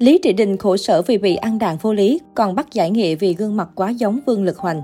Lý Trị Đình khổ sở vì bị ăn đàn vô lý, còn bắt giải nghệ vì gương mặt quá giống Vương Lực Hoành.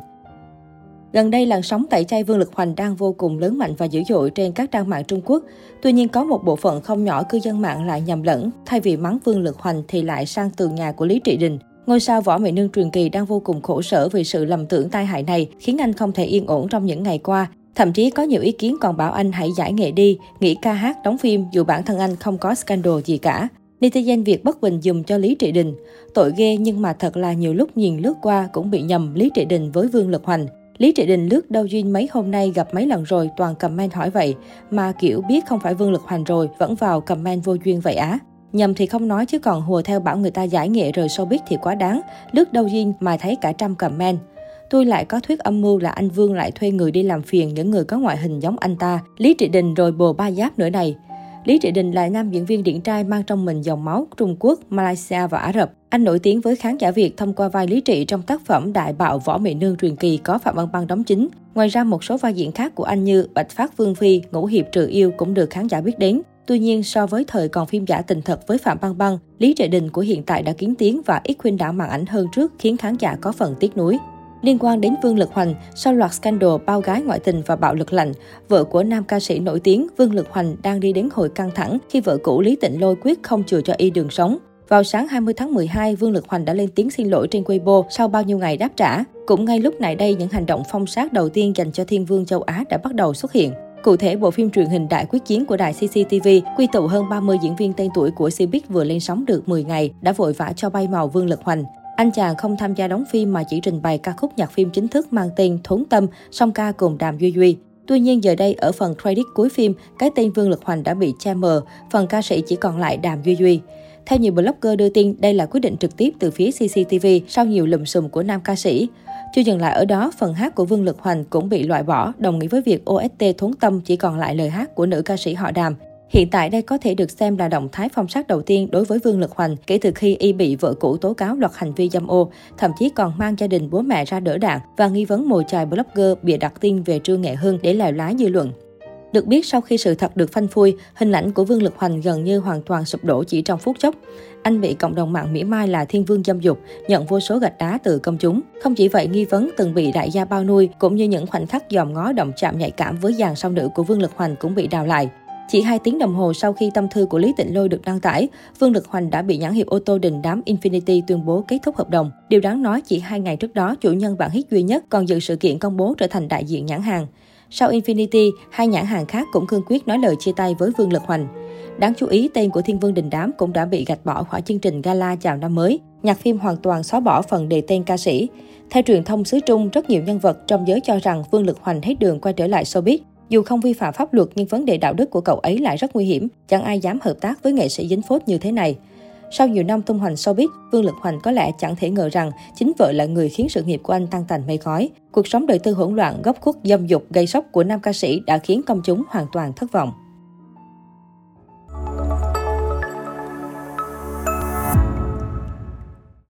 Gần đây, làn sóng tẩy chay Vương Lực Hoành đang vô cùng lớn mạnh và dữ dội trên các trang mạng Trung Quốc. Tuy nhiên, có một bộ phận không nhỏ cư dân mạng lại nhầm lẫn, thay vì mắng Vương Lực Hoành thì lại sang tường nhà của Lý Trị Đình. Ngôi sao võ mỹ nương truyền kỳ đang vô cùng khổ sở vì sự lầm tưởng tai hại này, khiến anh không thể yên ổn trong những ngày qua. Thậm chí có nhiều ý kiến còn bảo anh hãy giải nghệ đi, nghỉ ca hát, đóng phim dù bản thân anh không có scandal gì cả. Netizen Việt bất bình dùm cho Lý Trị Đình. Tội ghê nhưng mà thật là nhiều lúc nhìn lướt qua cũng bị nhầm Lý Trị Đình với Vương Lực Hoành. Lý Trị Đình lướt đâu duyên mấy hôm nay gặp mấy lần rồi toàn comment hỏi vậy, mà kiểu biết không phải Vương Lực Hoành rồi vẫn vào comment vô duyên vậy á. Nhầm thì không nói chứ còn hùa theo bảo người ta giải nghệ rồi showbiz thì quá đáng, lướt đâu duyên mà thấy cả trăm comment. Tôi lại có thuyết âm mưu là anh Vương lại thuê người đi làm phiền những người có ngoại hình giống anh ta, Lý Trị Đình rồi bồ ba giáp nữa này. Lý Trị Đình là nam diễn viên điển trai mang trong mình dòng máu Trung Quốc, Malaysia và Ả Rập. Anh nổi tiếng với khán giả Việt thông qua vai Lý Trị trong tác phẩm Đại bạo Võ Mỹ Nương truyền kỳ có Phạm Văn Băng đóng chính. Ngoài ra, một số vai diễn khác của anh như Bạch Phát Vương Phi, Ngũ Hiệp Trừ Yêu cũng được khán giả biết đến. Tuy nhiên, so với thời còn phim giả tình thật với Phạm Băng Băng, Lý Trị Đình của hiện tại đã kiến tiếng và ít khuyên đảo màn ảnh hơn trước khiến khán giả có phần tiếc nuối. Liên quan đến Vương Lực Hoành, sau loạt scandal bao gái ngoại tình và bạo lực lạnh, vợ của nam ca sĩ nổi tiếng Vương Lực Hoành đang đi đến hồi căng thẳng khi vợ cũ Lý Tịnh Lôi quyết không chừa cho y đường sống. Vào sáng 20 tháng 12, Vương Lực Hoành đã lên tiếng xin lỗi trên Weibo sau bao nhiêu ngày đáp trả. Cũng ngay lúc này đây, những hành động phong sát đầu tiên dành cho Thiên Vương châu Á đã bắt đầu xuất hiện. Cụ thể, bộ phim truyền hình Đại quyết chiến của đài CCTV quy tụ hơn 30 diễn viên tên tuổi của Cbiz vừa lên sóng được 10 ngày đã vội vã cho bay màu Vương Lực Hoành. Anh chàng không tham gia đóng phim mà chỉ trình bày ca khúc nhạc phim chính thức mang tên Thốn Tâm, song ca cùng Đàm Duy Duy. Tuy nhiên giờ đây ở phần credit cuối phim, cái tên Vương Lực Hoành đã bị che mờ, phần ca sĩ chỉ còn lại Đàm Duy Duy. Theo nhiều blogger đưa tin, đây là quyết định trực tiếp từ phía CCTV sau nhiều lùm xùm của nam ca sĩ. Chưa dừng lại ở đó, phần hát của Vương Lực Hoành cũng bị loại bỏ, đồng nghĩa với việc OST Thốn Tâm chỉ còn lại lời hát của nữ ca sĩ họ Đàm. Hiện tại đây có thể được xem là động thái phong sát đầu tiên đối với Vương Lực Hoành kể từ khi y bị vợ cũ tố cáo loạt hành vi dâm ô, thậm chí còn mang gia đình bố mẹ ra đỡ đạn và nghi vấn mồi chài blogger bịa đặt tin về Trương Nghệ Hưng để lèo lái dư luận. Được biết sau khi sự thật được phanh phui, hình ảnh của Vương Lực Hoành gần như hoàn toàn sụp đổ chỉ trong phút chốc. Anh bị cộng đồng mạng mỉa mai là thiên vương dâm dục, nhận vô số gạch đá từ công chúng. Không chỉ vậy, nghi vấn từng bị đại gia bao nuôi, cũng như những khoảnh khắc dòm ngó động chạm nhạy cảm với dàn song nữ của Vương Lực Hoành cũng bị đào lại. Chỉ 2 tiếng đồng hồ sau khi tâm thư của Lý Tịnh Lôi được đăng tải, Vương Lực Hoành đã bị nhãn hiệu ô tô đình đám Infinity tuyên bố kết thúc hợp đồng. Điều đáng nói chỉ 2 ngày trước đó, chủ nhân bản hit duy nhất còn dự sự kiện công bố trở thành đại diện nhãn hàng. Sau Infinity, hai nhãn hàng khác cũng cương quyết nói lời chia tay với Vương Lực Hoành. Đáng chú ý, tên của Thiên Vương Đình Đám cũng đã bị gạch bỏ khỏi chương trình gala chào năm mới. Nhạc phim hoàn toàn xóa bỏ phần đề tên ca sĩ. Theo truyền thông xứ Trung, rất nhiều nhân vật trong giới cho rằng Vương Lực Hoành hết đường quay trở lại showbiz. Dù không vi phạm pháp luật nhưng vấn đề đạo đức của cậu ấy lại rất nguy hiểm, chẳng ai dám hợp tác với nghệ sĩ dính phốt như thế này. Sau nhiều năm tung hoành showbiz, Vương Lực Hoành có lẽ chẳng thể ngờ rằng chính vợ là người khiến sự nghiệp của anh tăng tành mây khói. Cuộc sống đời tư hỗn loạn, góc khuất, dâm dục, gây sốc của nam ca sĩ đã khiến công chúng hoàn toàn thất vọng.